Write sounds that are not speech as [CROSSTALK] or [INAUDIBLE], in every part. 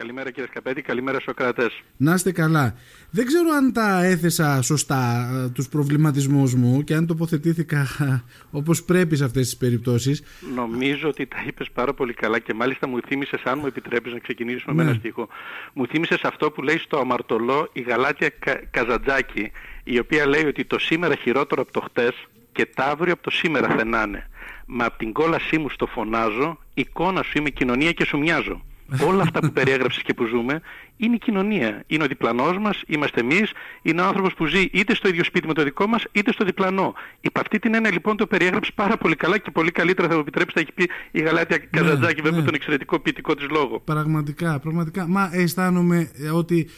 Καλημέρα κύριε Σκαπέτη, καλημέρα Σοκράτες. Να είστε καλά. Δεν ξέρω αν τα έθεσα σωστά ε, τους προβληματισμούς μου και αν τοποθετήθηκα [LAUGHS] όπως πρέπει σε αυτές τις περιπτώσεις. Νομίζω ότι τα είπες πάρα πολύ καλά και μάλιστα μου θύμισες, αν μου επιτρέπεις να ξεκινήσουμε με ένα ναι. στίχο, μου θύμισες αυτό που λέει στο αμαρτωλό η Γαλάτια Κα... Καζαντζάκη, η οποία λέει ότι το σήμερα χειρότερο από το χτες και τα αύριο από το σήμερα θενάνε. Μα από την κόλασή μου στο φωνάζω, εικόνα σου είμαι κοινωνία και σου μοιάζω. Όλα αυτά που περιέγραψες και που ζούμε είναι η κοινωνία. Είναι ο διπλανός μας, είμαστε εμείς, είναι ο άνθρωπος που ζει είτε στο ίδιο σπίτι με το δικό μας, είτε στο διπλανό. Υπ' αυτή την έννοια λοιπόν το περιέγραψες πάρα πολύ καλά και πολύ καλύτερα θα μου επιτρέψεις να έχει πει η Γαλάτια ναι, Καζαντζάκη βέβαια ναι. τον εξαιρετικό ποιητικό της λόγο. Πραγματικά, πραγματικά. Μα αισθάνομαι ότι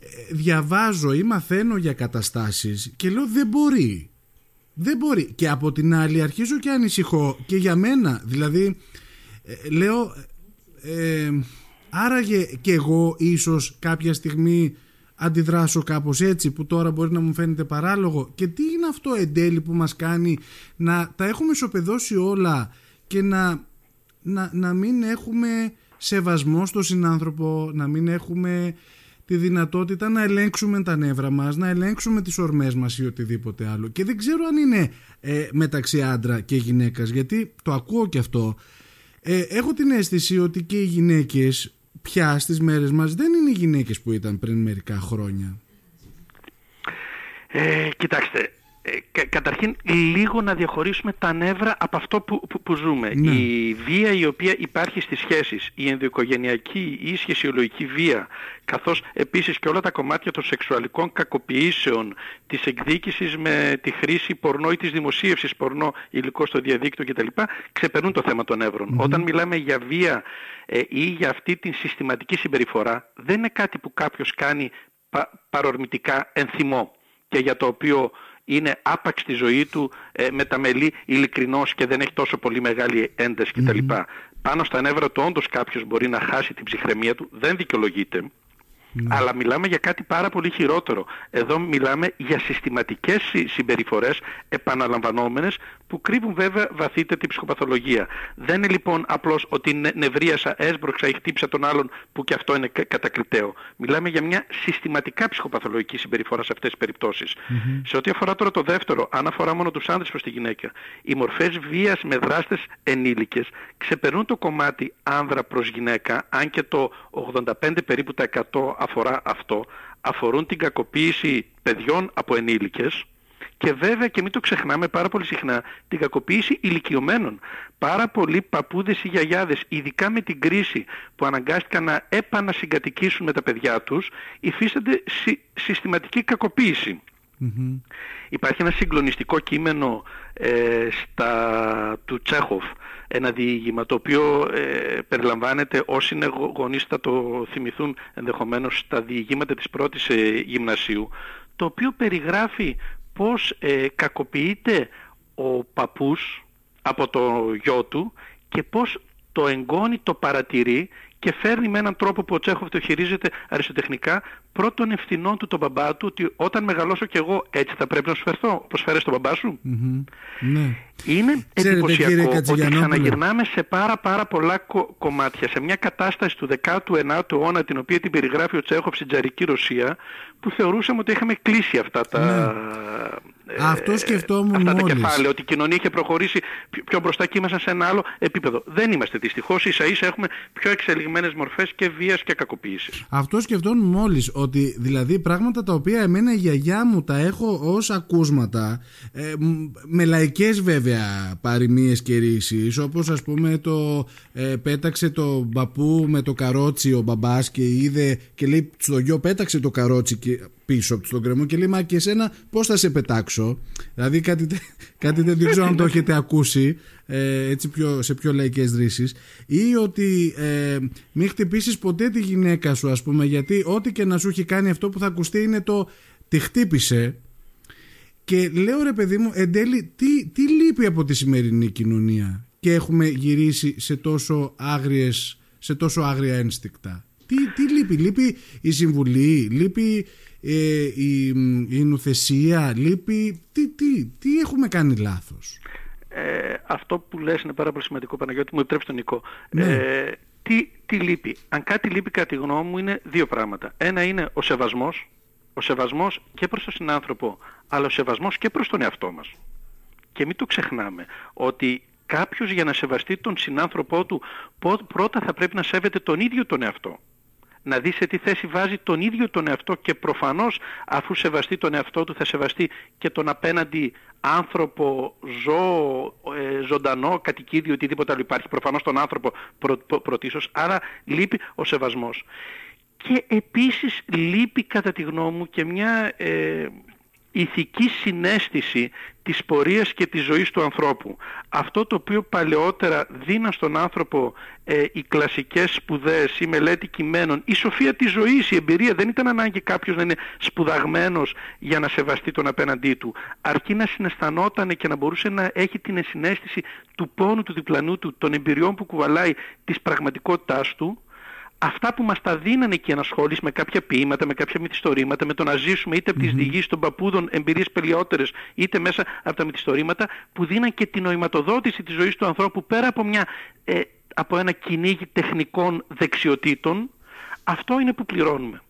ε, διαβάζω ή μαθαίνω για καταστάσεις και λέω δεν μπορεί. Δεν μπορεί. Και από την άλλη αρχίζω και ανησυχώ και για μένα. Δηλαδή ε, λέω ε, άραγε και εγώ ίσως κάποια στιγμή αντιδράσω κάπως έτσι που τώρα μπορεί να μου φαίνεται παράλογο και τι είναι αυτό εν τέλει που μας κάνει να τα έχουμε σοπεδώσει όλα και να, να, να μην έχουμε σεβασμό στον συνάνθρωπο, να μην έχουμε τη δυνατότητα να ελέγξουμε τα νεύρα μας, να ελέγξουμε τις ορμές μας ή οτιδήποτε άλλο. Και δεν ξέρω αν είναι ε, μεταξύ άντρα και γυναίκας, γιατί το ακούω και αυτό. Ε, έχω την αίσθηση ότι και οι γυναίκες πια στις μέρες μας δεν είναι οι γυναίκες που ήταν πριν μερικά χρόνια. Ε, κοιτάξτε, ε, καταρχήν λίγο να διαχωρίσουμε τα νεύρα από αυτό που, που, ζούμε. Ναι. Η βία η οποία υπάρχει στις σχέσεις, η ενδοοικογενειακή ή η σχεσιολογική βία, καθώς επίσης και όλα τα κομμάτια των σεξουαλικών κακοποιήσεων, της εκδίκησης με τη χρήση πορνό ή της δημοσίευσης πορνό υλικό στο διαδίκτυο κτλ. ξεπερνούν το θέμα των νεύρων. Όταν μιλάμε για βία ε, ή για αυτή την συστηματική συμπεριφορά, δεν είναι κάτι που κάποιος κάνει πα, παρορμητικά ενθυμό και για το οποίο είναι άπαξ στη ζωή του ε, μεταμελή ειλικρινός και δεν έχει τόσο πολύ μεγάλη ένταση κτλ. Πάνω στα νεύρα του όντως κάποιος μπορεί να χάσει την ψυχραιμία του, δεν δικαιολογείται. Ναι. Αλλά μιλάμε για κάτι πάρα πολύ χειρότερο. Εδώ μιλάμε για συστηματικές συμπεριφορές επαναλαμβανόμενες που κρύβουν βέβαια βαθύτερη ψυχοπαθολογία. Δεν είναι λοιπόν απλώς ότι νευρίασα, έσπρωξα ή χτύπησα τον άλλον που και αυτό είναι κατακριτέο. Μιλάμε για μια συστηματικά ψυχοπαθολογική συμπεριφορά σε αυτές τις περιπτωσεις Σε ό,τι αφορά τώρα το δεύτερο, αν αφορά μόνο τους άντρες προς τη γυναίκα, οι μορφές βίας με δράστες ενήλικες ξεπερνούν το κομμάτι άνδρα προς γυναίκα, αν και το 85 περίπου τα 100 αφορά αυτό, αφορούν την κακοποίηση παιδιών από ενήλικες και βέβαια και μην το ξεχνάμε πάρα πολύ συχνά την κακοποίηση ηλικιωμένων. Πάρα πολλοί παππούδες ή γιαγιάδες, ειδικά με την κρίση που αναγκάστηκαν να επανασυγκατοικήσουν με τα παιδιά τους, υφίστανται συστηματική Υπάρχει ένα συγκλονιστικό κείμενο ε, στα, του Τσέχοφ, ένα διήγημα το οποίο ε, περιλαμβάνεται όσοι είναι γονείς θα το θυμηθούν ενδεχομένως στα διηγήματα της πρώτης ε, γυμνασίου το οποίο περιγράφει πώς ε, κακοποιείται ο παππούς από το γιο του και πώς το εγγόνι το παρατηρεί και φέρνει με έναν τρόπο που ο Τσέχοφ το χειρίζεται αριστοτεχνικά πρώτον ευθυνών του τον μπαμπά του ότι όταν μεγαλώσω κι εγώ έτσι θα πρέπει να σου φερθώ όπως φέρες τον μπαμπά σου; Ναι. Είναι εντυπωσιακό ότι ξαναγυρνάμε σε πάρα πάρα πολλά κομμάτια σε μια κατάσταση του 19ου αιώνα την οποία την περιγράφει ο Τσέχοφ στην τζαρική Ρωσία που θεωρούσαμε ότι είχαμε κλείσει αυτά τα... Ναι. Αυτό σκεφτόμουν αυτά μόλις. τα κεφάλαια, ότι η κοινωνία είχε προχωρήσει πιο μπροστά και ήμασταν σε ένα άλλο επίπεδο. Δεν είμαστε δυστυχώς, ίσα ίσα έχουμε πιο εξελιγμένες μορφές και βίας και κακοποίησης. Αυτό σκεφτόμουν μόλις, ότι δηλαδή πράγματα τα οποία εμένα η γιαγιά μου τα έχω ως ακούσματα, ε, με λαϊκές βέβαια παροιμίες και ρίσεις, όπως ας πούμε το ε, πέταξε το παππού με το καρότσι ο μπαμπάς και είδε και λέει στο γιο πέταξε το καρότσι και πίσω από τον κρεμό και λέει Μα και εσένα πώς θα σε πετάξω. Δηλαδή κάτι, κάτι δεν ξέρω αν το έχετε ακούσει ε, έτσι πιο, σε πιο λαϊκές δρήσει. Ή ότι ε, μην χτυπήσεις ποτέ τη γυναίκα σου, ας πούμε, γιατί ό,τι και να σου έχει κάνει αυτό που θα ακουστεί είναι το τη χτύπησε. Και λέω ρε παιδί μου, εν τέλει, τι, τι λείπει από τη σημερινή κοινωνία και έχουμε γυρίσει σε τόσο άγριες, σε τόσο άγρια ένστικτα; Τι, τι λείπει, λείπει η συμβουλή, λείπει ε, η, η νουθεσία, λείπει. Τι, τι, τι έχουμε κάνει λάθος; Ε, αυτό που λες είναι πάρα πολύ σημαντικό Παναγιώτη, μου επιτρέψει τον Νικό. Ναι. Ε, τι, τι λείπει; Αν κάτι λείπει κατά τη γνώμη μου είναι δύο πράγματα. Ένα είναι ο σεβασμός, ο σεβασμός και προς τον συνάνθρωπο, αλλά ο σεβασμός και προς τον εαυτό μας. Και μην το ξεχνάμε ότι κάποιος για να σεβαστεί τον συνάνθρωπό του πρώτα θα πρέπει να σέβεται τον ίδιο τον εαυτό να δει σε τι θέση βάζει τον ίδιο τον εαυτό και προφανώς αφού σεβαστεί τον εαυτό του θα σεβαστεί και τον απέναντι άνθρωπο, ζώο, ε, ζωντανό, κατοικίδιο, οτιδήποτε άλλο υπάρχει. Προφανώς τον άνθρωπο πρω, πρωτίστως, άρα λείπει ο σεβασμός. Και επίσης λείπει κατά τη γνώμη μου και μια ε, ηθική συνέστηση της πορείας και της ζωής του ανθρώπου. Αυτό το οποίο παλαιότερα δίναν στον άνθρωπο ε, οι κλασικές σπουδές, η μελέτη κειμένων, η σοφία της ζωής, η εμπειρία, δεν ήταν ανάγκη κάποιος να είναι σπουδαγμένος για να σεβαστεί τον απέναντί του. Αρκεί να συναισθανόταν και να μπορούσε να έχει την συνέστηση του πόνου του διπλανού του, των εμπειριών που κουβαλάει της πραγματικότητάς του, αυτά που μας τα δίνανε και ενασχόληση με κάποια ποίηματα, με κάποια μυθιστορήματα, με το να ζήσουμε είτε από τις διηγήσεις των παππούδων εμπειρίες πελιότερες, είτε μέσα από τα μυθιστορήματα, που δίναν και την νοηματοδότηση της ζωής του ανθρώπου πέρα από, μια, ε, από ένα κυνήγι τεχνικών δεξιοτήτων, αυτό είναι που πληρώνουμε.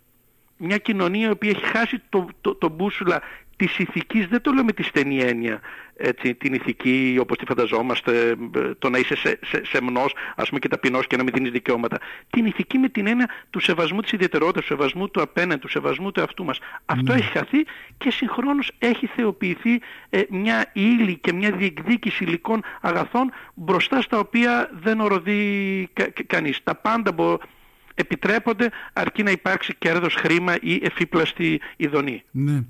Μια κοινωνία η οποία έχει χάσει το, το, το μπούσουλα της ηθικής, δεν το λέω με τη στενή έννοια, έτσι, την ηθική όπως τη φανταζόμαστε, το να είσαι σε, σε, σεμνός, ας πούμε και ταπεινός και να μην δίνεις δικαιώματα. Την ηθική με την έννοια του σεβασμού της ιδιαιτερότητας, του σεβασμού του απέναντι, του σεβασμού του εαυτού μας. Αυτό ναι. έχει χαθεί και συγχρόνως έχει θεοποιηθεί ε, μια ύλη και μια διεκδίκηση υλικών αγαθών μπροστά στα οποία δεν οροδεί κα, κανείς. Τα πάντα μπορεί επιτρέπονται αρκεί να υπάρξει κέρδος χρήμα ή εφύπλαστη ειδονή. Ναι.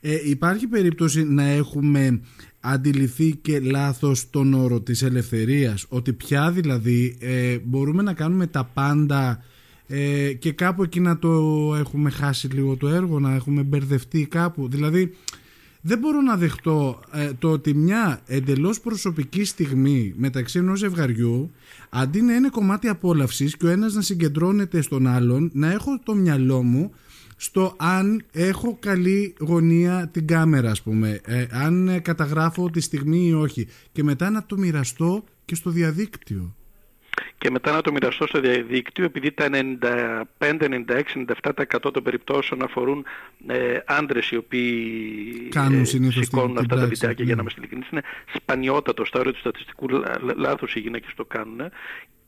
Ε, υπάρχει περίπτωση να έχουμε αντιληφθεί και λάθος τον όρο της ελευθερίας ότι πια δηλαδή ε, μπορούμε να κάνουμε τα πάντα ε, και κάπου εκεί να το έχουμε χάσει λίγο το έργο να έχουμε μπερδευτεί κάπου δηλαδή δεν μπορώ να δεχτώ ε, το ότι μια εντελώς προσωπική στιγμή μεταξύ ενός ζευγαριού αντί να είναι κομμάτι απόλαυσης και ο ένας να συγκεντρώνεται στον άλλον να έχω το μυαλό μου στο αν έχω καλή γωνία την κάμερα ας πούμε ε, αν καταγράφω τη στιγμή ή όχι. Και μετά να το μοιραστώ και στο διαδίκτυο και μετά να το μοιραστώ στο διαδίκτυο επειδή τα 95, 96, 97% των περιπτώσεων αφορούν ε, άντρες οι οποίοι Κάνουν ε, σηκώνουν αυτά τα βιντεάκια για να είμαστε ειλικρινείς είναι σπανιότατο στα όρια του στατιστικού λάθους οι γυναίκες το κάνουν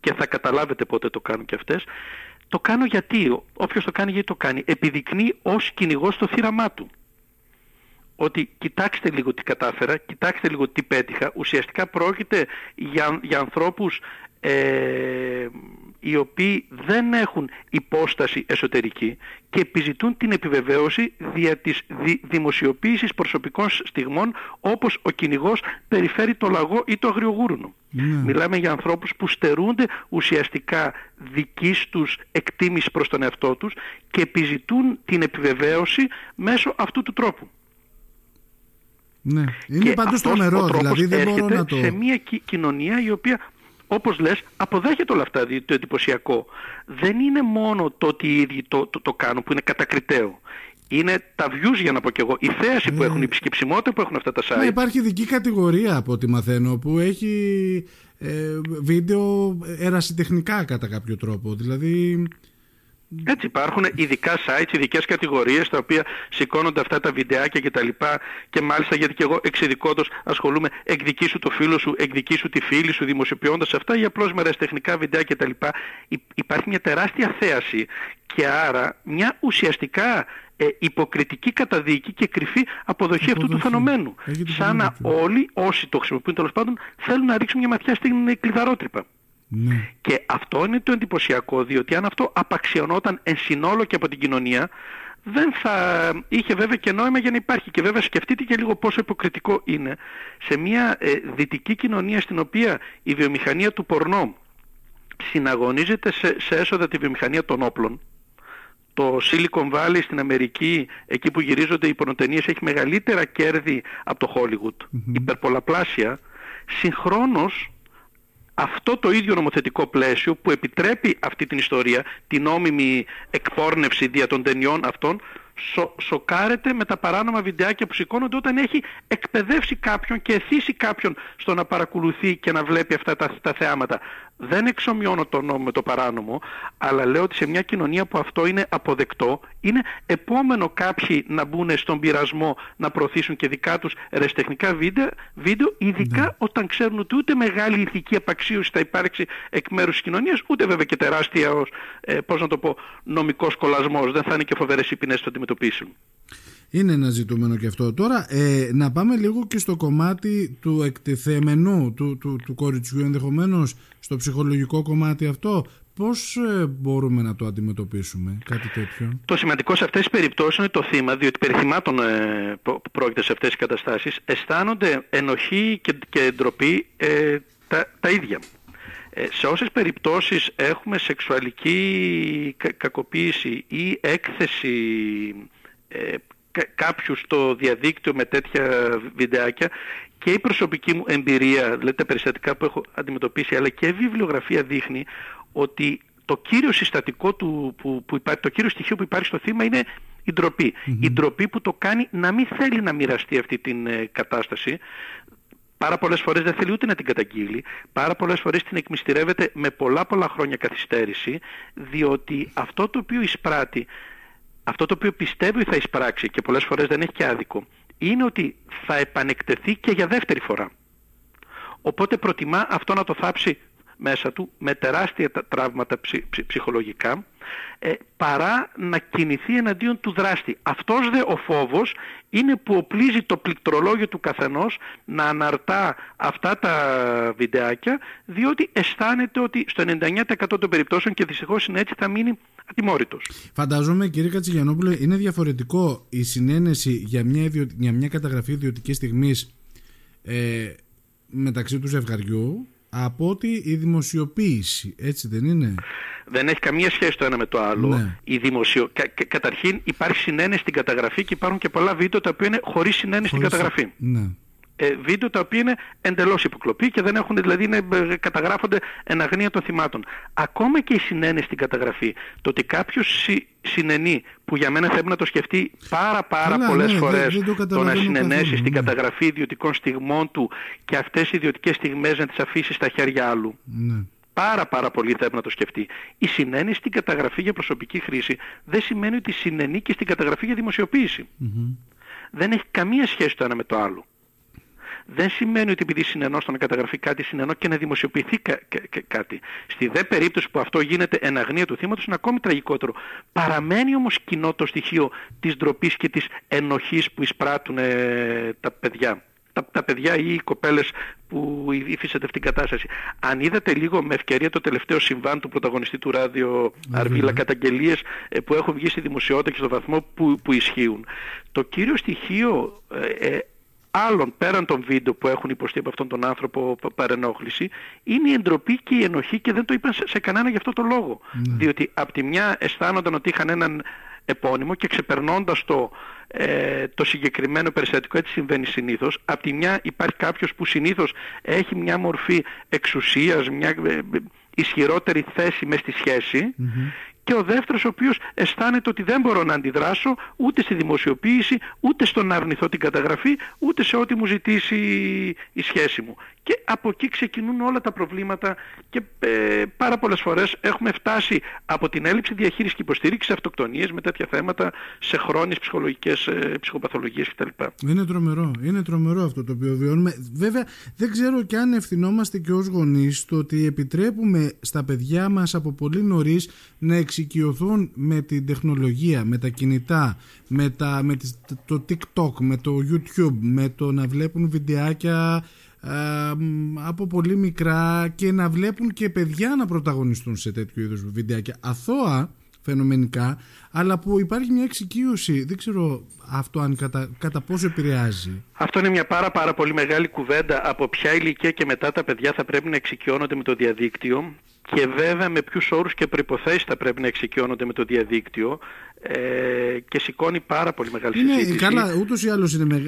και θα καταλάβετε πότε το κάνουν και αυτές το κάνω γιατί, όποιος το κάνει γιατί το κάνει, επιδεικνύει ως κυνηγός το θύραμά του. Ότι κοιτάξτε λίγο τι κατάφερα, κοιτάξτε λίγο τι πέτυχα. Ουσιαστικά πρόκειται για, για ανθρώπους ε, οι οποίοι δεν έχουν υπόσταση εσωτερική και επιζητούν την επιβεβαίωση δια της δι, δημοσιοποίησης προσωπικών στιγμών όπως ο κυνηγός περιφέρει το λαγό ή το αγριογούρνο. Ναι. Μιλάμε για ανθρώπους που στερούνται ουσιαστικά δικής τους εκτίμησης προς τον εαυτό τους και επιζητούν την επιβεβαίωση μέσω αυτού του τρόπου. Ναι. Είναι και πάντως τρομερό, δηλαδή δεν μπορώ να το... σε μια κοινωνία η οποία όπως λες, αποδέχεται όλα αυτά το εντυπωσιακό. Δεν είναι μόνο το ότι οι ίδιοι το, το, το κάνουν που είναι κατακριτέο. Είναι τα views για να πω και εγώ, η θέαση που ε. έχουν, η επισκεψιμότητα που έχουν αυτά τα site. υπάρχει ειδική κατηγορία από ό,τι μαθαίνω που έχει ε, βίντεο ερασιτεχνικά κατά κάποιο τρόπο. Δηλαδή έτσι υπάρχουν ειδικά sites, ειδικές κατηγορίες τα οποία σηκώνονται αυτά τα βιντεάκια και τα λοιπά και μάλιστα γιατί και εγώ εξειδικότως ασχολούμαι εκδικήσου το φίλο σου, εκδικήσου τη φίλη σου δημοσιοποιώντας αυτά ή απλώς με τεχνικά βιντεάκια και τα λοιπά υπάρχει μια τεράστια θέαση και άρα μια ουσιαστικά ε, υποκριτική καταδίκη και κρυφή αποδοχή, αυτού του φαινομένου. Σαν να όλοι όσοι το χρησιμοποιούν τέλος πάντων θέλουν να ρίξουν μια ματιά στην κλειδαρότρυπα. Ναι. Και αυτό είναι το εντυπωσιακό, διότι αν αυτό απαξιωνόταν εν συνόλο και από την κοινωνία, δεν θα είχε βέβαια και νόημα για να υπάρχει. Και βέβαια σκεφτείτε και λίγο πόσο υποκριτικό είναι σε μια ε, δυτική κοινωνία στην οποία η βιομηχανία του πορνό συναγωνίζεται σε, σε έσοδα τη βιομηχανία των όπλων. Το Silicon Valley στην Αμερική, εκεί που γυρίζονται οι πορνοτενίες, έχει μεγαλύτερα κέρδη από το Hollywood, υπερπολαπλάσια. Συγχρόνως αυτό το ίδιο νομοθετικό πλαίσιο που επιτρέπει αυτή την ιστορία, την νόμιμη εκπόρνευση δια των ταινιών αυτών, σο, σοκάρεται με τα παράνομα βιντεάκια που σηκώνονται όταν έχει εκπαιδεύσει κάποιον και εθίσει κάποιον στο να παρακολουθεί και να βλέπει αυτά τα, τα θεάματα. Δεν εξομοιώνω το νόμο με το παράνομο, αλλά λέω ότι σε μια κοινωνία που αυτό είναι αποδεκτό, είναι επόμενο κάποιοι να μπουν στον πειρασμό να προωθήσουν και δικά τους ερεστεχνικά βίντεο, βίντεο ειδικά ναι. όταν ξέρουν ότι ούτε μεγάλη ηθική απαξίωση θα υπάρξει εκ μέρους της κοινωνίας, ούτε βέβαια και τεράστια ως, ε, πώς να το πω, νομικός κολασμός. Δεν θα είναι και φοβερές οι ποινές που θα αντιμετωπίσουν. Είναι ένα ζητούμενο και αυτό. Τώρα, ε, να πάμε λίγο και στο κομμάτι του εκτεθέμενου του, του, του κοριτσιού, ενδεχομένως στο ψυχολογικό κομμάτι αυτό. Πώς ε, μπορούμε να το αντιμετωπίσουμε κάτι τέτοιο; Το σημαντικό σε αυτές τις περιπτώσεις είναι το θύμα, διότι περί θυμάτων ε, πρόκειται σε αυτές τις καταστάσεις, αισθάνονται ενοχή και, και ντροπή ε, τα, τα ίδια. Ε, σε όσες περιπτώσεις έχουμε σεξουαλική κακοποίηση ή έκθεση ε, κάποιου στο διαδίκτυο με τέτοια βιντεάκια και η προσωπική μου εμπειρία, δηλαδή τα περιστατικά που έχω αντιμετωπίσει, αλλά και η βιβλιογραφία δείχνει ότι το κύριο συστατικό του, που, που υπάρχει, το κύριο στοιχείο που υπάρχει στο θύμα είναι η ντροπη Η ντροπή που το κάνει να μην θέλει να μοιραστεί αυτή την ε, κατάσταση. Πάρα πολλές φορές δεν θέλει ούτε να την καταγγείλει, πάρα πολλές φορές την εκμυστηρεύεται με πολλά πολλά χρόνια καθυστέρηση, διότι αυτό το οποίο εισπράττει αυτό το οποίο πιστεύει θα εισπράξει και πολλές φορές δεν έχει και άδικο, είναι ότι θα επανεκτεθεί και για δεύτερη φορά. Οπότε προτιμά αυτό να το θάψει μέσα του με τεράστια τραύματα ψυχολογικά ε, παρά να κινηθεί εναντίον του δράστη. Αυτός δε ο φόβος είναι που οπλίζει το πληκτρολόγιο του καθενός να αναρτά αυτά τα βιντεάκια διότι αισθάνεται ότι στο 99% των περιπτώσεων και δυστυχώς είναι έτσι θα μείνει ατιμόρυτος. Φαντάζομαι κύριε Κατσιγιανόπουλε είναι διαφορετικό η συνένεση για μια, για μια καταγραφή ιδιωτικής στιγμής ε, μεταξύ του ζευγαριού από ότι η δημοσιοποίηση, έτσι δεν είναι; Δεν έχει καμία σχέση το ένα με το άλλο. Ναι. Η δημοσιο... καταρχήν υπάρχει συνένεση στην καταγραφή και υπάρχουν και πολλά βίντεο τα οποία είναι χωρίς συνένεση στην καταγραφή. Ναι ε, βίντεο τα οποία είναι εντελώς υποκλοπή και δεν έχουν, δηλαδή είναι, ε, καταγράφονται εν αγνία των θυμάτων. Ακόμα και η συνένεση στην καταγραφή, το ότι κάποιος συ, συνενεί, που για μένα θέλει να το σκεφτεί πάρα πάρα Καλά, πολλές ναι, φορές, το, το να συνενέσει στην ναι. καταγραφή ιδιωτικών στιγμών του και αυτές οι ιδιωτικές στιγμές να τις αφήσει στα χέρια άλλου. Ναι. Πάρα πάρα πολύ θέλει να το σκεφτεί. Η συνένεση στην καταγραφή για προσωπική χρήση δεν σημαίνει ότι συνενεί και στην καταγραφή για δημοσιοποίηση. Δεν έχει καμία σχέση το ένα με το άλλο δεν σημαίνει ότι επειδή συνενώ στο να καταγραφεί κάτι, συνενώ και να δημοσιοποιηθεί κάτι. Στη δε περίπτωση που αυτό γίνεται εν αγνία του θύματος είναι ακόμη τραγικότερο. Παραμένει όμως κοινό το στοιχείο της ντροπής και της ενοχής που εισπράττουν ε, τα παιδιά. Τα, τα παιδιά ή οι κοπέλες που υφίσατε αυτήν την κατάσταση. Αν είδατε λίγο με ευκαιρία το τελευταίο συμβάν του πρωταγωνιστή του ράδιο Αρβίλα, καταγγελίες ε, που έχουν βγει στη δημοσιότητα και στο βαθμό που, που ισχύουν. Το κύριο στοιχείο ε, ε άλλων πέραν των βίντεο που έχουν υποστεί από αυτόν τον άνθρωπο παρενόχληση είναι η εντροπή και η ενοχή και δεν το είπαν σε, σε κανένα γι' αυτό το λόγο. Ναι. Διότι από τη μια αισθάνονταν ότι είχαν έναν επώνυμο και ξεπερνώντας το, ε, το συγκεκριμένο περιστατικό, έτσι συμβαίνει συνήθως, από τη μια υπάρχει κάποιος που συνήθως έχει μια μορφή εξουσίας, μια ε, ισχυρότερη θέση μες στη σχεση και ο δεύτερος ο οποίος αισθάνεται ότι δεν μπορώ να αντιδράσω ούτε στη δημοσιοποίηση, ούτε στο να αρνηθώ την καταγραφή, ούτε σε ό,τι μου ζητήσει η σχέση μου. Και από εκεί ξεκινούν όλα τα προβλήματα και ε, πάρα πολλές φορές έχουμε φτάσει από την έλλειψη διαχείρισης και υποστήριξης αυτοκτονίες με τέτοια θέματα σε χρόνιες ψυχολογικές ε, ψυχοπαθολογίες κτλ. Είναι τρομερό, είναι τρομερό αυτό το οποίο βιώνουμε. Βέβαια δεν ξέρω και αν ευθυνόμαστε και ως γονείς το ότι επιτρέπουμε στα παιδιά μας από πολύ νωρίς να εξοικειωθούν με την τεχνολογία, με τα κινητά, με, τα, με το TikTok, με το YouTube, με το να βλέπουν βιντεάκια από πολύ μικρά και να βλέπουν και παιδιά να πρωταγωνιστούν σε τέτοιου είδους βιντεάκια. Αθώα φαινομενικά αλλά που υπάρχει μια εξοικείωση. Δεν ξέρω αυτό αν κατά, κατά πόσο επηρεάζει. Αυτό είναι μια πάρα πάρα πολύ μεγάλη κουβέντα από ποια ηλικία και μετά τα παιδιά θα πρέπει να εξοικειώνονται με το διαδίκτυο. Και βέβαια με ποιους όρους και προϋποθέσεις θα πρέπει να εξοικειώνονται με το διαδίκτυο ε, και σηκώνει πάρα πολύ μεγάλη είναι, συζήτηση. Καλά, ούτως ή άλλως είναι με,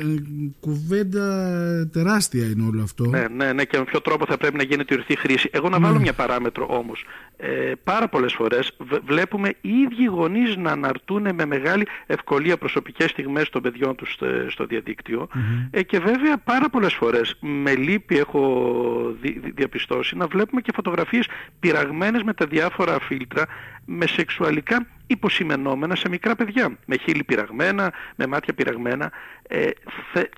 κουβέντα τεράστια είναι όλο αυτό. Ναι, ναι, ναι, και με ποιο τρόπο θα πρέπει να γίνεται η ορθή χρήση. Εγώ να βάλω μια παράμετρο όμως. Ε, πάρα πολλές φορές βλέπουμε οι ίδιοι γονείς να αναρτούν με μεγάλη ευκολία προσωπικές στιγμές των παιδιών τους στο, διαδίκτυο ε, και βέβαια πάρα πολλές φορές με λύπη έχω διαπιστώσει να βλέπουμε και φωτογραφίες πειραγμένες με τα διάφορα φίλτρα με σεξουαλικά υποσημενόμενα σε μικρά παιδιά, με χείλη πειραγμένα, με μάτια πειραγμένα. Ε,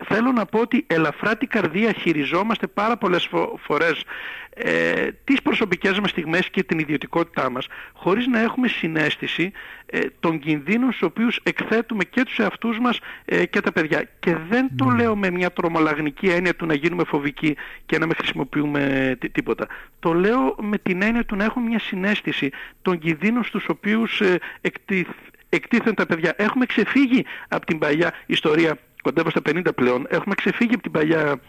θέλω να πω ότι ελαφρά την καρδία χειριζόμαστε πάρα πολλές φορές ε, τις προσωπικές μας στιγμές και την ιδιωτικότητά μας χωρίς να έχουμε συνέστηση ε, των κινδύνων στους οποίους εκθέτουμε και τους εαυτούς μας ε, και τα παιδιά. Και δεν το ναι. λέω με μια τρομολαγνική έννοια του να γίνουμε φοβικοί και να μην χρησιμοποιούμε τίποτα. Το λέω με την έννοια του να έχουμε μια συνέστηση των κινδύνων στους οποίους ε, εκτίθενται τα παιδιά. Έχουμε ξεφύγει από την παλιά ιστορία, κοντεύω στα 50 πλέον, έχουμε ξεφύγει από την παλιά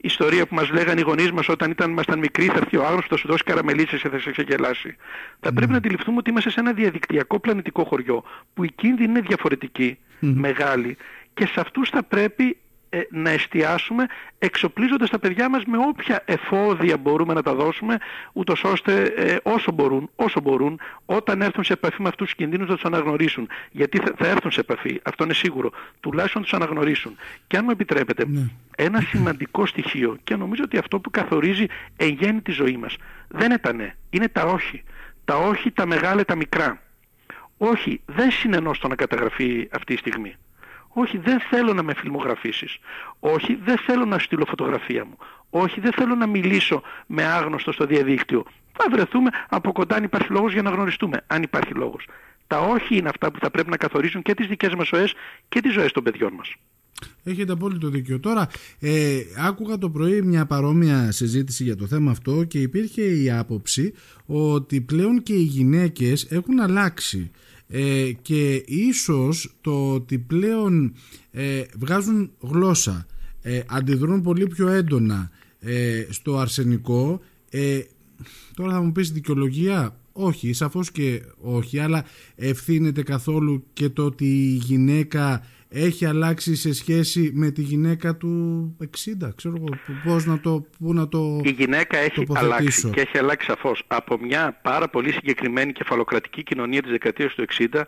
ιστορία που μας λέγανε οι γονείς μας όταν ήταν, ήμασταν μικροί θα έρθει ο άγνωστος, θα σου δώσει καραμελίτσες και θα σε ξεγελάσει. Θα πρέπει να αντιληφθούμε ότι είμαστε σε ένα διαδικτυακό πλανητικό χωριό που η κίνδυνη είναι διαφορετική, μεγάλη και σε αυτούς θα πρέπει ε, να εστιάσουμε εξοπλίζοντας τα παιδιά μας με όποια εφόδια μπορούμε να τα δώσουμε ούτως ώστε ε, όσο μπορούν, όσο μπορούν όταν έρθουν σε επαφή με αυτούς τους κινδύνους να τους αναγνωρίσουν. Γιατί θα, έρθουν σε επαφή, αυτό είναι σίγουρο. Τουλάχιστον τους αναγνωρίσουν. Και αν μου επιτρέπετε ναι. ένα σημαντικό στοιχείο και νομίζω ότι αυτό που καθορίζει εν γέννη τη ζωή μας δεν είναι τα ναι, είναι τα όχι. Τα όχι, τα μεγάλα, τα μικρά. Όχι, δεν συνενώ στο να καταγραφεί αυτή η στιγμή όχι, δεν θέλω να με φιλμογραφήσεις. Όχι, δεν θέλω να στείλω φωτογραφία μου. Όχι, δεν θέλω να μιλήσω με άγνωστο στο διαδίκτυο. Θα βρεθούμε από κοντά αν υπάρχει λόγος για να γνωριστούμε, αν υπάρχει λόγος. Τα όχι είναι αυτά που θα πρέπει να καθορίζουν και τις δικές μας ζωές και τις ζωές των παιδιών μας. Έχετε απόλυτο δίκιο. Τώρα, ε, άκουγα το πρωί μια παρόμοια συζήτηση για το θέμα αυτό και υπήρχε η άποψη ότι πλέον και οι γυναίκες έχουν αλλάξει ε, και ίσως το ότι πλέον ε, βγάζουν γλώσσα ε, αντιδρούν πολύ πιο έντονα ε, στο αρσενικό τώρα θα μου πεις δικαιολογία; Όχι, σαφώς και όχι αλλά ευθύνεται καθόλου και το ότι η γυναίκα έχει αλλάξει σε σχέση με τη γυναίκα του 60, ξέρω εγώ, πώς να το, πού να το Η γυναίκα έχει αλλάξει και έχει αλλάξει σαφώς. Από μια πάρα πολύ συγκεκριμένη κεφαλοκρατική κοινωνία της δεκαετίας του 60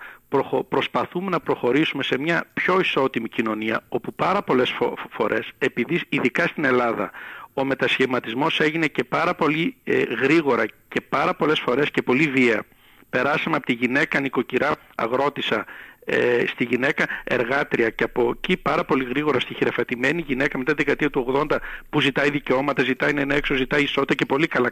προσπαθούμε να προχωρήσουμε σε μια πιο ισότιμη κοινωνία όπου πάρα πολλές φορές, επειδή ειδικά στην Ελλάδα ο μετασχηματισμός έγινε και πάρα πολύ ε, γρήγορα και πάρα πολλές φορές και πολύ βία. Περάσαμε από τη γυναίκα νοικοκυρά αγρότησα ε, στη γυναίκα εργάτρια. Και από εκεί πάρα πολύ γρήγορα στη χειραφετημένη γυναίκα μετά τη δεκαετία του 80 που ζητάει δικαιώματα, ζητάει να είναι έξω, ζητάει ισότητα και πολύ καλά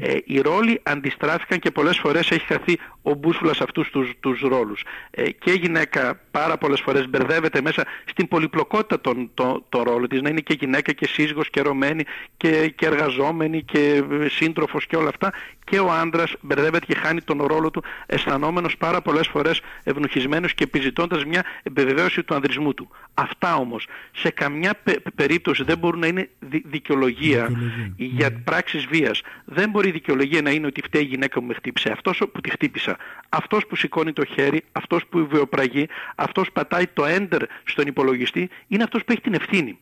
Ε, οι ρόλοι αντιστράφηκαν και πολλές φορές έχει χαθεί ο μπούσουλας αυτούς τους, τους ρόλους. Ε, και η γυναίκα πάρα πολλές φορές μπερδεύεται μέσα στην πολυπλοκότητα των, το, το ρόλο της, να είναι και γυναίκα και σύζυγος και ρωμένη και, και εργαζόμενη και σύντροφος και όλα αυτά και ο άντρας μπερδεύεται και χάνει τον ρόλο του αισθανόμενος πάρα πολλές φορές ευνοχισμένος και επιζητώντας μια επιβεβαίωση του ανδρισμού του. Αυτά όμως σε καμιά περίπτωση δεν μπορούν να είναι δικαιολογία, για ναι. πράξεις βίας. Δεν μπορεί η δικαιολογία να είναι ότι φταίει η γυναίκα που με χτύπησε, αυτός που τη χτύπησα, αυτός που σηκώνει το χέρι, αυτός που βιοπραγεί, αυτός πατάει το enter στον υπολογιστή, είναι αυτός που έχει την ευθύνη.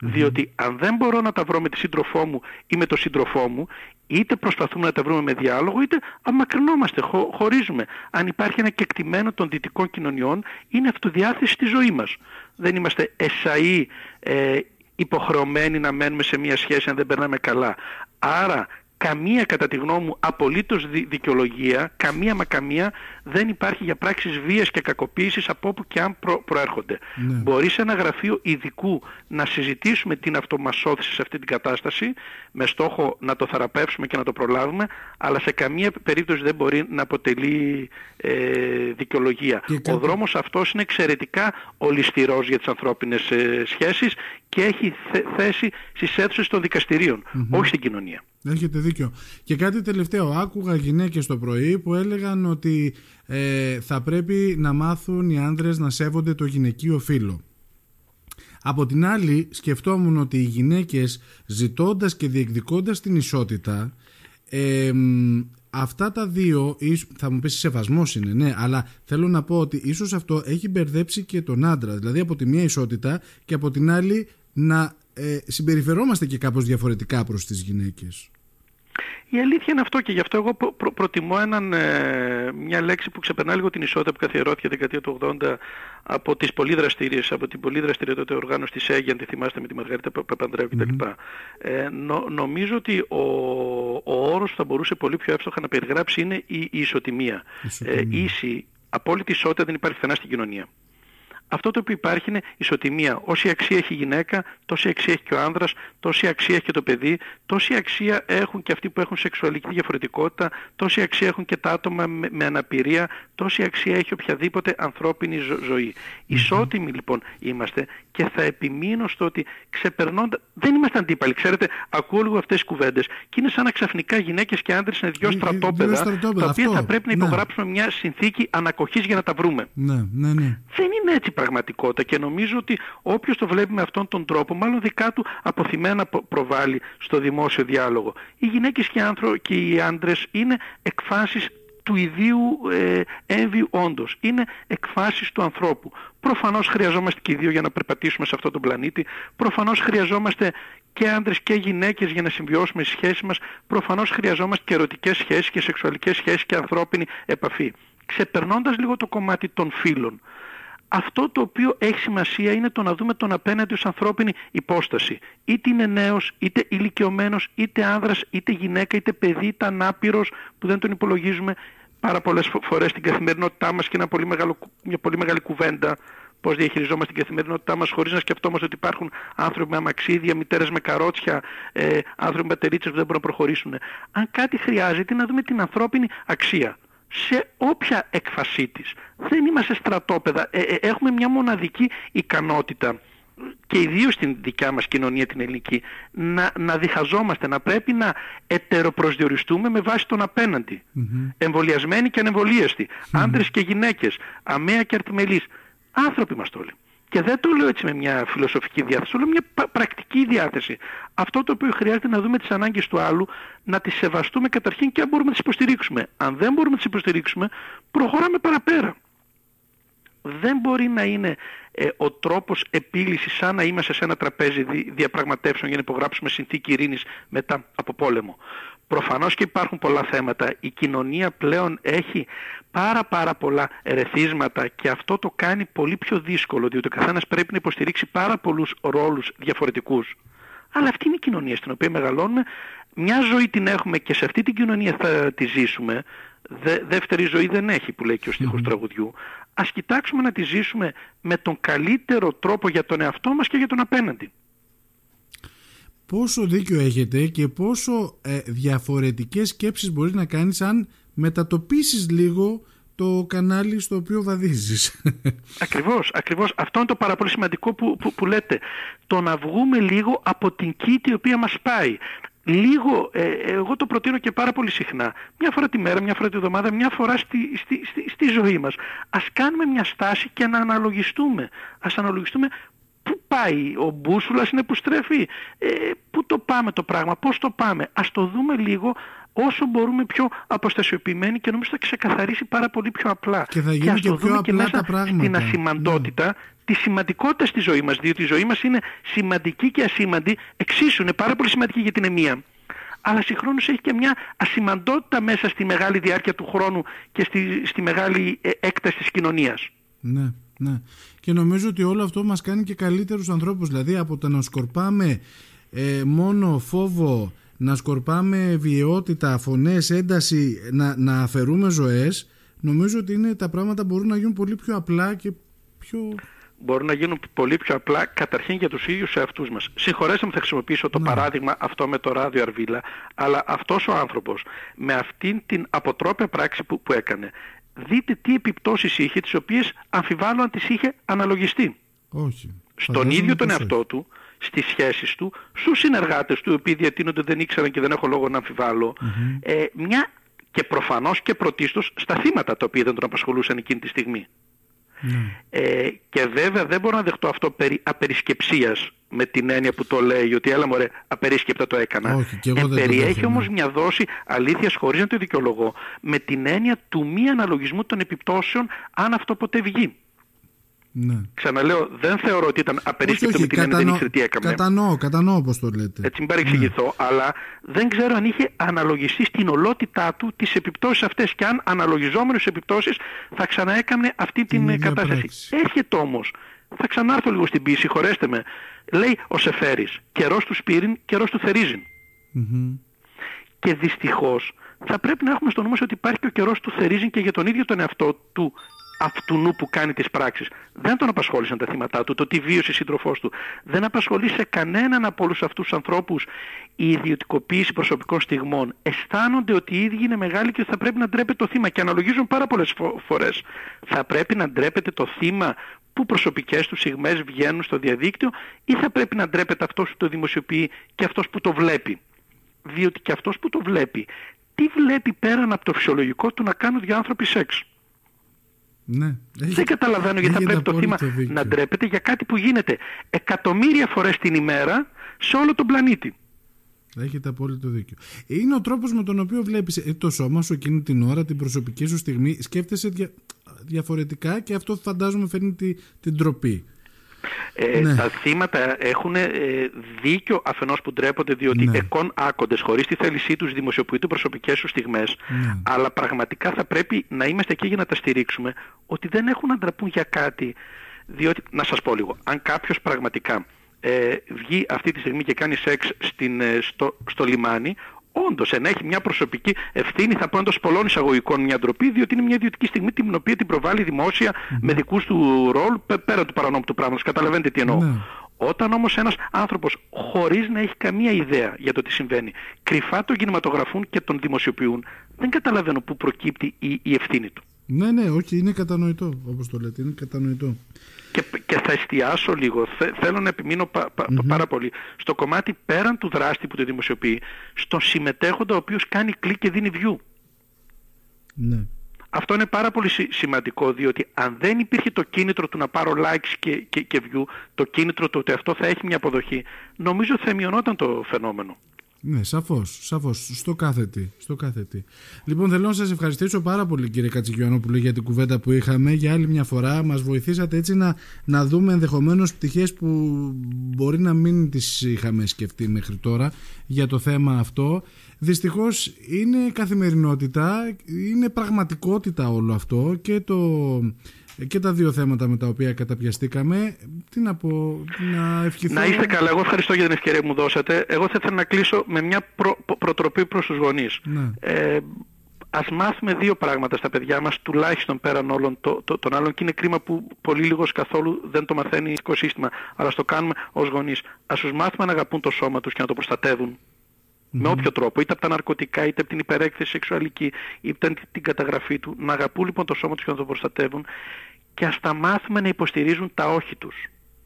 Διότι αν δεν μπορώ να τα βρω με τη σύντροφό μου ή με τον σύντροφό μου, είτε προσπαθούμε να τα βρούμε με διάλογο, είτε αμακρυνόμαστε, χω, χωρίζουμε. Αν υπάρχει ένα κεκτημένο των δυτικών κοινωνιών, είναι αυτοδιάθεση στη ζωή μας. Δεν είμαστε εσαΐ ε, υποχρεωμένοι να μένουμε σε μια σχέση αν δεν περνάμε καλά. Άρα καμία κατά τη γνώμη μου απολύτως δικαιολογία, καμία μα καμία δεν υπάρχει για πράξεις βίας και κακοποίησης από όπου και αν προέρχονται. Ναι. Μπορεί σε ένα γραφείο ειδικού να συζητήσουμε την αυτομασώθηση σε αυτή την κατάσταση με στόχο να το θεραπεύσουμε και να το προλάβουμε αλλά σε καμία περίπτωση δεν μπορεί να αποτελεί ε, δικαιολογία. Ο δρόμος αυτός είναι εξαιρετικά ολιστηρός για τις ανθρώπινες ε, σχέσεις και έχει θέση στις αίθουσες των δικαστηριων όχι στην κοινωνία. Έχετε δίκιο. Και κάτι τελευταίο. Άκουγα γυναίκες το πρωί που έλεγαν ότι ε, θα πρέπει να μάθουν οι άντρες να σέβονται το γυναικείο φύλλο. Από την άλλη σκεφτόμουν ότι οι γυναίκες ζητώντας και διεκδικώντας την ισότητα ε, αυτά τα δύο, θα μου πεις σεβασμός είναι, ναι, αλλά θέλω να πω ότι ίσως αυτό έχει μπερδέψει και τον άντρα. Δηλαδή από τη μία ισότητα και από την άλλη να ε, συμπεριφερόμαστε και κάπως διαφορετικά προς τις γυναίκες. Η αλήθεια είναι αυτό και γι' αυτό εγώ προ, προτιμώ έναν, ε, μια λέξη που ξεπερνά λίγο την ισότητα που καθιερώθηκε δεκαετία του 80 από τις πολύ δραστήριες, από την πολύ δραστηρία τότε οργάνωση της ΕΓΙ, αν τη θυμάστε με τη Μαργαρίτα Παπανδρέου κτλ. Mm-hmm. Ε, νο, νομίζω ότι ο, ο όρος που θα μπορούσε πολύ πιο εύστοχα να περιγράψει είναι η, η ισοτιμία. ισοτιμία. Ε, ίση, απόλυτη ισότητα δεν υπάρχει πουθενά στην κοινωνία αυτό το οποίο υπάρχει είναι ισοτιμία. Όση αξία έχει η γυναίκα, τόση αξία έχει και ο άνδρας, τόση αξία έχει και το παιδί, τόση αξία έχουν και αυτοί που έχουν σεξουαλική διαφορετικότητα, τόση αξία έχουν και τα άτομα με, με αναπηρία, τόση αξία έχει οποιαδήποτε ανθρώπινη ζω, ζωή. Ισότιμοι λοιπόν είμαστε και θα επιμείνω στο ότι ξεπερνώντα... Δεν είμαστε αντίπαλοι, ξέρετε, ακούω λίγο αυτές τις κουβέντες και είναι σαν να ξαφνικά γυναίκες και άντρες είναι δυο στρατόπεδα, τα οποία θα πρέπει να ναι. υπογράψουμε μια συνθήκη ανακοχής για να τα βρούμε. Ναι, ναι, ναι. Δεν είναι έτσι πραγματικότητα και νομίζω ότι όποιος το βλέπει με αυτόν τον τρόπο μάλλον δικά του αποθυμένα προβάλλει στο δημόσιο διάλογο. Οι γυναίκες και οι, άνθρω... και οι άντρες είναι εκφάσεις του ιδίου ε, έμβιου όντως. Είναι εκφάσεις του ανθρώπου. Προφανώς χρειαζόμαστε και οι δύο για να περπατήσουμε σε αυτόν τον πλανήτη. Προφανώς χρειαζόμαστε και άντρες και γυναίκες για να συμβιώσουμε στις σχέσεις μας. Προφανώς χρειαζόμαστε και ερωτικές σχέσεις και σεξουαλικές σχέσεις και ανθρώπινη επαφή. Ξεπερνώντας λίγο το κομμάτι των φίλων αυτό το οποίο έχει σημασία είναι το να δούμε τον απέναντι ως ανθρώπινη υπόσταση. Είτε είναι νέος, είτε ηλικιωμένος, είτε άνδρας, είτε γυναίκα, είτε παιδί, είτε ανάπηρος που δεν τον υπολογίζουμε πάρα πολλές φορές στην καθημερινότητά μας και ένα πολύ μεγάλο, μια πολύ μεγάλη κουβέντα πώς διαχειριζόμαστε την καθημερινότητά μας χωρίς να σκεφτόμαστε ότι υπάρχουν άνθρωποι με αμαξίδια, μητέρες με καρότσια, ε, άνθρωποι με τερίτσες που δεν μπορούν να προχωρήσουν. Αν κάτι χρειάζεται να δούμε την ανθρώπινη αξία σε όποια έκφασή της. Δεν είμαστε στρατόπεδα. Ε, ε, έχουμε μια μοναδική ικανότητα και ιδίως στην δικιά μας κοινωνία την ελληνική να, να διχαζόμαστε, να πρέπει να ετεροπροσδιοριστούμε με βάση τον απέναντι. Mm-hmm. Εμβολιασμένοι και ανεμβολίαστοι, mm-hmm. άντρες και γυναίκες, αμαία και αρτιμελείς. Άνθρωποι είμαστε όλοι. Και δεν το λέω έτσι με μια φιλοσοφική διάθεση, το λέω μια πρακτική διάθεση. Αυτό το οποίο χρειάζεται να δούμε τις ανάγκες του άλλου, να τις σεβαστούμε καταρχήν και αν μπορούμε να τις υποστηρίξουμε. Αν δεν μπορούμε να τις υποστηρίξουμε, προχωράμε παραπέρα. Δεν μπορεί να είναι ε, ο τρόπος επίλυσης σαν να είμαστε σε ένα τραπέζι διαπραγματεύσεων για να υπογράψουμε συνθήκη ειρήνης μετά από πόλεμο. Προφανώς και υπάρχουν πολλά θέματα. Η κοινωνία πλέον έχει πάρα πάρα πολλά ερεθίσματα και αυτό το κάνει πολύ πιο δύσκολο διότι ο καθένας πρέπει να υποστηρίξει πάρα πολλούς ρόλους διαφορετικούς. Αλλά αυτή είναι η κοινωνία στην οποία μεγαλώνουμε. Μια ζωή την έχουμε και σε αυτή την κοινωνία θα τη ζήσουμε. Δε, δεύτερη ζωή δεν έχει που λέει και ο στιχος τραγουδιού. Ας κοιτάξουμε να τη ζήσουμε με τον καλύτερο τρόπο για τον εαυτό μας και για τον απέναντι πόσο δίκιο έχετε και πόσο ε, διαφορετικές σκέψεις μπορείς να κάνεις αν μετατοπίσεις λίγο το κανάλι στο οποίο βαδίζεις. [LAUGHS] Ακριβώς, ακριβώς. Αυτό είναι το πάρα πολύ σημαντικό που, που, λέτε. Το να βγούμε λίγο από την κήτη η οποία μας πάει. Λίγο, ε, εγώ το προτείνω και πάρα πολύ συχνά. Μια φορά τη μέρα, μια φορά τη εβδομάδα, μια φορά στη, στη, στη, στη ζωή μας. Ας κάνουμε μια στάση και να αναλογιστούμε. Ας αναλογιστούμε Πού πάει ο μπούσουλας είναι που στρέφει. Ε, πού το πάμε το πράγμα, πώς το πάμε. Ας το δούμε λίγο όσο μπορούμε πιο αποστασιοποιημένοι και νομίζω θα ξεκαθαρίσει πάρα πολύ πιο απλά. Και θα γίνει και, και πιο απλά και μέσα τα πράγματα. Στην ασημαντότητα, ναι. τη σημαντικότητα στη ζωή μας, διότι η ζωή μας είναι σημαντική και ασήμαντη, εξίσου είναι πάρα πολύ σημαντική για την εμία αλλά συγχρόνως έχει και μια ασημαντότητα μέσα στη μεγάλη διάρκεια του χρόνου και στη, στη μεγάλη ε, έκταση της κοινωνίας. Ναι, ναι. Και νομίζω ότι όλο αυτό μας κάνει και καλύτερους ανθρώπους. Δηλαδή από το να σκορπάμε ε, μόνο φόβο, να σκορπάμε βιαιότητα, φωνές, ένταση, να, να αφαιρούμε ζωές, νομίζω ότι είναι, τα πράγματα μπορούν να γίνουν πολύ πιο απλά και πιο... Μπορούν να γίνουν πολύ πιο απλά καταρχήν για τους ίδιους εαυτούς μας. Συγχωρέστε μου θα χρησιμοποιήσω το ναι. παράδειγμα αυτό με το ράδιο Αρβίλα, αλλά αυτός ο άνθρωπος με αυτήν την αποτρόπια πράξη που, που έκανε δείτε τι επιπτώσεις είχε, τις οποίες αμφιβάλλω αν τις είχε αναλογιστεί. Όχι. Στον ίδιο τον εαυτό του, στις σχέσεις του, στους συνεργάτες του, οι οποίοι διατείνονται δεν ήξεραν και δεν έχω λόγο να αμφιβάλλω, ε, μια και προφανώς και πρωτίστως στα θύματα τα οποία δεν τον απασχολούσαν εκείνη τη στιγμή. Ναι. Ε, και βέβαια δεν μπορώ να δεχτώ αυτό περί απερισκεψίας με την έννοια που το λέει ότι έλα μωρέ απερίσκεπτα το έκανα. Όχι, και εγώ ε, περιέχει όμως μια δόση αλήθειας χωρίς να το δικαιολογώ με την έννοια του μη αναλογισμού των επιπτώσεων αν αυτό ποτέ βγει. Ναι. Ξαναλέω, δεν θεωρώ ότι ήταν απερίσκεπτο με την έννοια δεν ήξερε τι έκαμε. Κατανοώ, κατανοώ πώς το λέτε. Έτσι μην παρεξηγηθώ, ναι. αλλά δεν ξέρω αν είχε αναλογιστεί στην ολότητά του τις επιπτώσεις αυτές και αν αναλογιζόμενες επιπτώσεις θα ξαναέκανε αυτή την, την κατάσταση. Πράξη. Έρχεται όμως, θα ξανάρθω λίγο στην πίση, χωρέστε με. Λέει ο Σεφέρης, καιρός του Σπύριν, καιρός του Θερίζιν. Mm-hmm. Και δυστυχώς θα πρέπει να έχουμε στο νου μας ότι υπάρχει και ο καιρός του Θερίζιν και για τον ίδιο τον εαυτό του αυτού που κάνει τις πράξεις. Δεν τον απασχόλησαν τα θύματα του, το τι βίωσε η σύντροφός του. Δεν απασχολεί σε κανέναν από όλους αυτούς τους ανθρώπους η ιδιωτικοποίηση προσωπικών στιγμών. Αισθάνονται ότι οι ίδιοι είναι μεγάλοι και θα πρέπει να ντρέπεται το θύμα και αναλογίζουν πάρα πολλές φορές. Θα πρέπει να ντρέπεται το θύμα που προσωπικές του στιγμές βγαίνουν στο διαδίκτυο ή θα πρέπει να ντρέπεται αυτός που το δημοσιοποιεί και αυτός που το βλέπει. Διότι και αυτός που το βλέπει, τι βλέπει πέραν από το φυσιολογικό του να κάνουν δύο άνθρωποι σεξ; Ναι. Δεν καταλαβαίνω γιατί θα πρέπει το θύμα να ντρέπεται για κάτι που γίνεται εκατομμύρια φορές την ημέρα σε όλο τον πλανήτη. Έχετε απόλυτο δίκιο. Είναι ο τρόπος με τον οποίο βλέπεις ε, το σώμα σου εκείνη την ώρα, την προσωπική σου στιγμή. Σκέφτεσαι δια... διαφορετικά και αυτό φαντάζομαι φέρνει τη... την τροπή. Ε, ναι. Τα θύματα έχουν ε, δίκιο αφενός που ντρέπονται διότι ναι. εκών άκοντες χωρίς τη θέλησή τους δημοσιοποιούνται προσωπικές τους στιγμές ναι. αλλά πραγματικά θα πρέπει να είμαστε εκεί για να τα στηρίξουμε ότι δεν έχουν να ντραπούν για κάτι διότι, να σας πω λίγο, αν κάποιος πραγματικά ε, βγει αυτή τη στιγμή και κάνει σεξ στην, ε, στο, στο λιμάνι όντως ενέχει μια προσωπική ευθύνη, θα πω εντός πολλών εισαγωγικών μια ντροπή, διότι είναι μια ιδιωτική στιγμή την οποία την προβάλλει δημόσια mm-hmm. με δικούς του ρόλ πέρα του παρανόμου του πράγματος. Καταλαβαίνετε τι εννοώ. Ναι. Όταν όμως ένας άνθρωπος χωρίς να έχει καμία ιδέα για το τι συμβαίνει, κρυφά τον κινηματογραφούν και τον δημοσιοποιούν, δεν καταλαβαίνω πού προκύπτει η, η ευθύνη του. Ναι, ναι, όχι, είναι κατανοητό, όπως το λέτε, είναι κατανοητό και, και θα εστιάσω λίγο, θέλω να επιμείνω πάρα πολύ, στο κομμάτι πέραν του δράστη που το δημοσιοποιεί, στον συμμετέχοντα ο οποίος κάνει κλικ και δίνει view. Ναι. Αυτό είναι πάρα πολύ σημαντικό διότι αν δεν υπήρχε το κίνητρο του να πάρω likes και, και, και view, το κίνητρο του ότι αυτό θα έχει μια αποδοχή, νομίζω ότι θα μειωνόταν το φαινόμενο. Ναι, σαφώς, σαφώς. Στο κάθε τι. Στο κάθε τι. Λοιπόν, θέλω να σας ευχαριστήσω πάρα πολύ, κύριε Κατσικιανόπουλο, για την κουβέντα που είχαμε. Για άλλη μια φορά, μας βοηθήσατε έτσι να, να δούμε ενδεχομένως πτυχές που μπορεί να μην τις είχαμε σκεφτεί μέχρι τώρα για το θέμα αυτό. Δυστυχώς είναι καθημερινότητα, είναι πραγματικότητα όλο αυτό και το και τα δύο θέματα με τα οποία καταπιαστήκαμε. Τι να πω, να ευχηθώ... Να είστε καλά. Εγώ ευχαριστώ για την ευκαιρία που μου δώσατε. Εγώ θα ήθελα να κλείσω με μια προ, προτροπή προς τους γονείς. Ναι. Ε, ας μάθουμε δύο πράγματα στα παιδιά μας, τουλάχιστον πέραν όλων το, το, των άλλων και είναι κρίμα που πολύ λίγος καθόλου δεν το μαθαίνει το σύστημα, αλλά στο κάνουμε ως γονείς. Ας τους μάθουμε να αγαπούν το σώμα τους και να το προστατεύουν. Με όποιο τρόπο, είτε από τα ναρκωτικά, είτε από την υπερέκθεση σεξουαλική, είτε από την καταγραφή του, να αγαπούν λοιπόν το σώμα τους και να το προστατεύουν και ας τα μάθουμε να υποστηρίζουν τα όχι τους.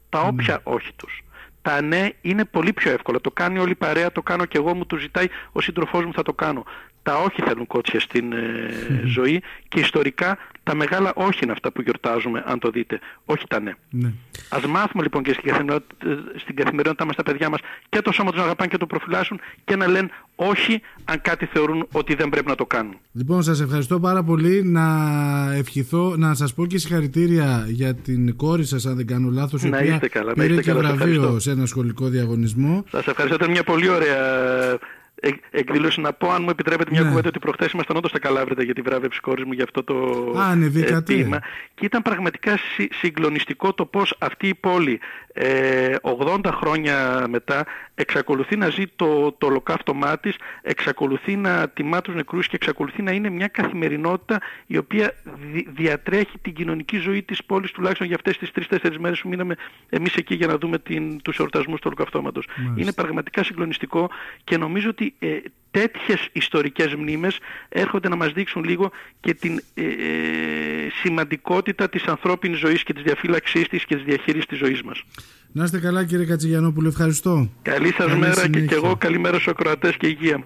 Τα όποια όχι τους. Τα ναι είναι πολύ πιο εύκολο. Το κάνει όλη η παρέα, το κάνω και εγώ, μου το ζητάει ο σύντροφός μου θα το κάνω. Τα όχι θέλουν κότσια στην ε, ζωή και ιστορικά τα μεγάλα όχι είναι αυτά που γιορτάζουμε, αν το δείτε. Όχι τα ναι. ναι. Ας μάθουμε λοιπόν και στην καθημερινότητα, στην καθημερινότητά μας τα παιδιά μας και το σώμα τους να αγαπάνε και το προφυλάσσουν και να λένε όχι αν κάτι θεωρούν ότι δεν πρέπει να το κάνουν. Λοιπόν, σας ευχαριστώ πάρα πολύ. Να ευχηθώ, να σας πω και συγχαρητήρια για την κόρη σας, αν δεν κάνω λάθος, να είστε καλά, πήρε να και βραβείο σε ένα σχολικό διαγωνισμό. Σας ευχαριστώ. Ήταν μια πολύ ωραία εκδήλωση να πω, αν μου επιτρέπετε μια ναι. κουβέντα, ότι προχθές ήμασταν όντως στα Καλάβρητα για τη βράβευση κόρης μου για αυτό το Α, ε, Και ήταν πραγματικά συγκλονιστικό το πώς αυτή η πόλη ε, 80 χρόνια μετά εξακολουθεί να ζει το, το ολοκαύτωμά της, εξακολουθεί να τιμά τους νεκρούς και εξακολουθεί να είναι μια καθημερινότητα η οποία διατρέχει την κοινωνική ζωή της πόλης τουλάχιστον για αυτές τις 3-4 μέρες που μείναμε εμείς εκεί για να δούμε την, τους εορτασμούς του ολοκαυτώματος. Είναι πραγματικά συγκλονιστικό και νομίζω ότι ε, τέτοιες ιστορικές μνήμες έρχονται να μας δείξουν λίγο και την ε, ε, σημαντικότητα της ανθρώπινης ζωής και της διαφύλαξής της και της διαχείρισης της ζωής μας. Να είστε καλά κύριε Κατσιγιανόπουλο, ευχαριστώ. Καλή σας μέρα και, και εγώ καλημέρα στους ακροατές και υγεία.